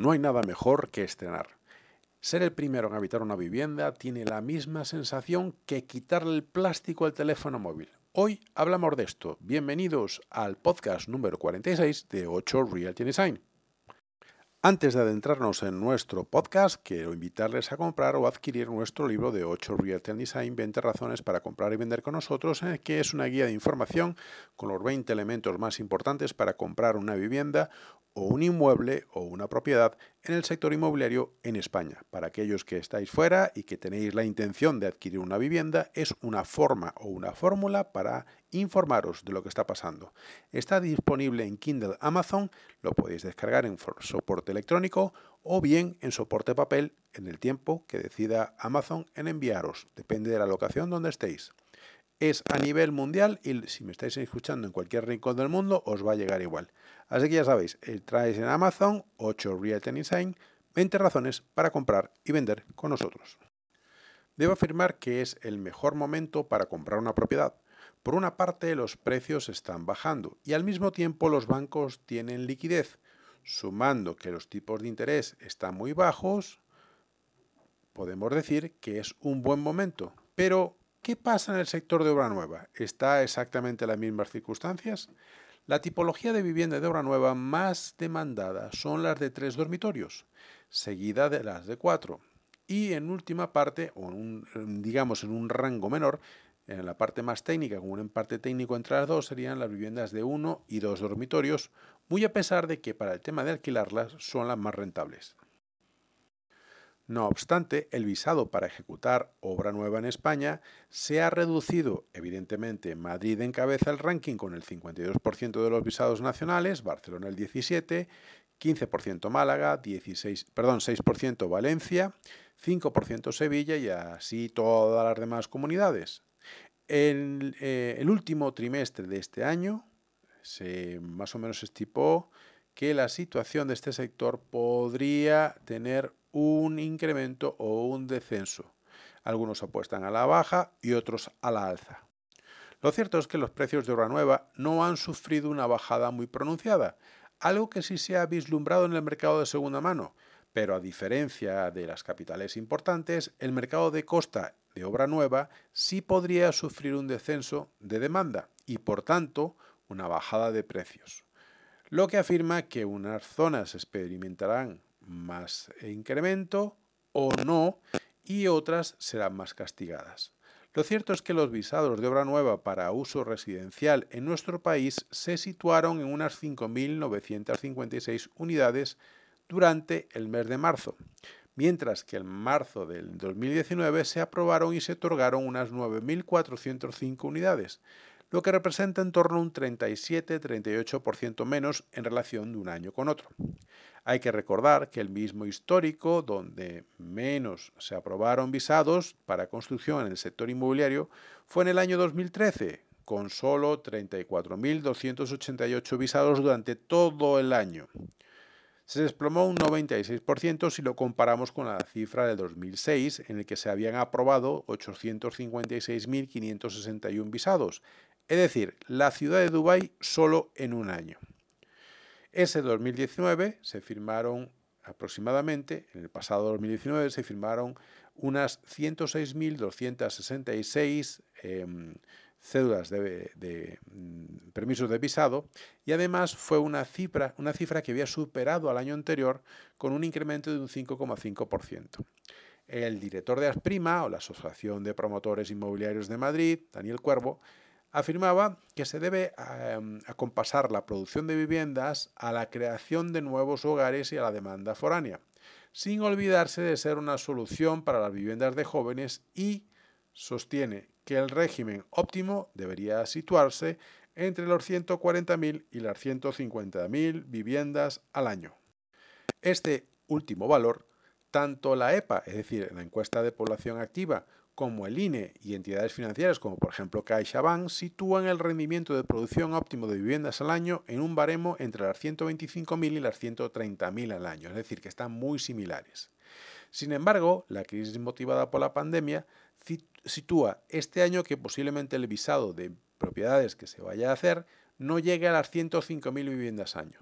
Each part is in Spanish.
No hay nada mejor que estrenar. Ser el primero en habitar una vivienda tiene la misma sensación que quitarle el plástico al teléfono móvil. Hoy hablamos de esto. Bienvenidos al podcast número 46 de 8 Realty Design. Antes de adentrarnos en nuestro podcast, quiero invitarles a comprar o adquirir nuestro libro de 8 Realty Design 20 razones para comprar y vender con nosotros, eh, que es una guía de información con los 20 elementos más importantes para comprar una vivienda o un inmueble o una propiedad en el sector inmobiliario en España. Para aquellos que estáis fuera y que tenéis la intención de adquirir una vivienda, es una forma o una fórmula para informaros de lo que está pasando. Está disponible en Kindle Amazon, lo podéis descargar en soporte electrónico o bien en soporte papel en el tiempo que decida Amazon en enviaros, depende de la locación donde estéis es a nivel mundial y si me estáis escuchando en cualquier rincón del mundo os va a llegar igual. Así que ya sabéis, traes en Amazon 8 Real Design 20 razones para comprar y vender con nosotros. Debo afirmar que es el mejor momento para comprar una propiedad. Por una parte, los precios están bajando y al mismo tiempo los bancos tienen liquidez. Sumando que los tipos de interés están muy bajos, podemos decir que es un buen momento. Pero ¿Qué pasa en el sector de obra nueva? ¿Está exactamente en las mismas circunstancias? La tipología de vivienda de obra nueva más demandada son las de tres dormitorios, seguida de las de cuatro. Y en última parte, o digamos en un rango menor, en la parte más técnica, como un empate técnico entre las dos, serían las viviendas de uno y dos dormitorios, muy a pesar de que para el tema de alquilarlas son las más rentables. No obstante, el visado para ejecutar obra nueva en España se ha reducido. Evidentemente, Madrid encabeza el ranking con el 52% de los visados nacionales, Barcelona el 17%, 15% Málaga, 16, perdón, 6% Valencia, 5% Sevilla y así todas las demás comunidades. En eh, el último trimestre de este año se más o menos estipó que la situación de este sector podría tener un incremento o un descenso. Algunos apuestan a la baja y otros a la alza. Lo cierto es que los precios de obra nueva no han sufrido una bajada muy pronunciada, algo que sí se ha vislumbrado en el mercado de segunda mano, pero a diferencia de las capitales importantes, el mercado de costa de obra nueva sí podría sufrir un descenso de demanda y por tanto una bajada de precios, lo que afirma que unas zonas experimentarán más incremento o no y otras serán más castigadas. Lo cierto es que los visados de obra nueva para uso residencial en nuestro país se situaron en unas 5.956 unidades durante el mes de marzo, mientras que en marzo del 2019 se aprobaron y se otorgaron unas 9.405 unidades, lo que representa en torno a un 37-38% menos en relación de un año con otro. Hay que recordar que el mismo histórico, donde menos se aprobaron visados para construcción en el sector inmobiliario, fue en el año 2013, con solo 34.288 visados durante todo el año. Se desplomó un 96% si lo comparamos con la cifra del 2006, en el que se habían aprobado 856.561 visados, es decir, la ciudad de Dubái solo en un año. Ese 2019 se firmaron aproximadamente, en el pasado 2019 se firmaron unas 106.266 em, cédulas de, mm, permisos de visado y además fue una cifra, una cifra que había superado al año anterior con un incremento de un 5,5%. El director de Asprima, o la Asociación de Promotores Inmobiliarios de Madrid, Daniel Cuervo, afirmaba que se debe em, acompasar la producción de viviendas a la creación de nuevos hogares y a la demanda foránea, sin olvidarse de ser una solución para las viviendas de jóvenes y sostiene que el régimen óptimo debería situarse entre los 140.000 y las 150.000 viviendas al año. Este último valor, tanto la EPA, es decir, la encuesta de población activa, como el INE y entidades financieras como por ejemplo CaixaBank sitúan el rendimiento de producción óptimo de viviendas al año en un baremo entre las 125.000 y las 130.000 al año, es decir, que están muy similares. Sin embargo, la crisis motivada por la pandemia sitúa este año que posiblemente el visado de propiedades que se vaya a hacer no llegue a las 105.000 viviendas año.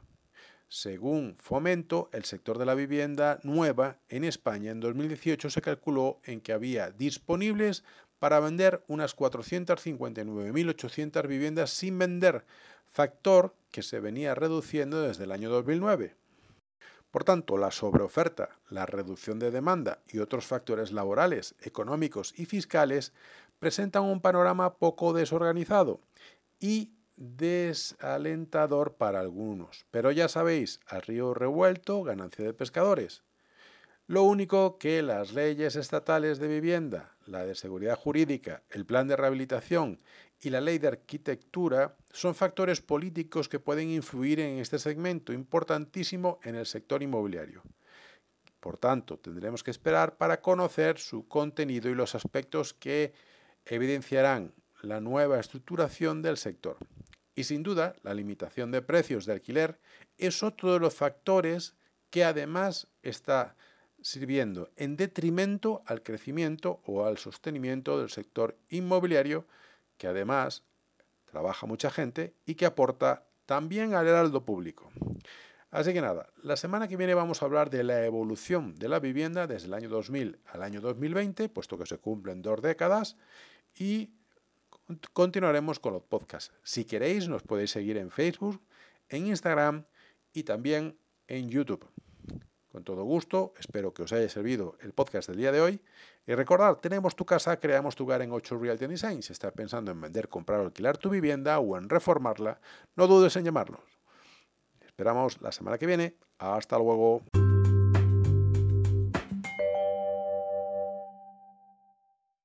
Según Fomento, el sector de la vivienda nueva en España en 2018 se calculó en que había disponibles para vender unas 459.800 viviendas sin vender, factor que se venía reduciendo desde el año 2009. Por tanto, la sobreoferta, la reducción de demanda y otros factores laborales, económicos y fiscales presentan un panorama poco desorganizado y desalentador para algunos. Pero ya sabéis, al río revuelto, ganancia de pescadores. Lo único que las leyes estatales de vivienda, la de seguridad jurídica, el plan de rehabilitación y la ley de arquitectura son factores políticos que pueden influir en este segmento importantísimo en el sector inmobiliario. Por tanto, tendremos que esperar para conocer su contenido y los aspectos que evidenciarán la nueva estructuración del sector. Y sin duda, la limitación de precios de alquiler es otro de los factores que además está sirviendo en detrimento al crecimiento o al sostenimiento del sector inmobiliario, que además trabaja mucha gente y que aporta también al heraldo público. Así que nada, la semana que viene vamos a hablar de la evolución de la vivienda desde el año 2000 al año 2020, puesto que se cumplen dos décadas, y continuaremos con los podcasts. Si queréis, nos podéis seguir en Facebook, en Instagram y también en YouTube. Con todo gusto, espero que os haya servido el podcast del día de hoy. Y recordad, tenemos tu casa, creamos tu hogar en 8 Realty Design. Si estás pensando en vender, comprar o alquilar tu vivienda o en reformarla, no dudes en llamarnos. Esperamos la semana que viene. Hasta luego.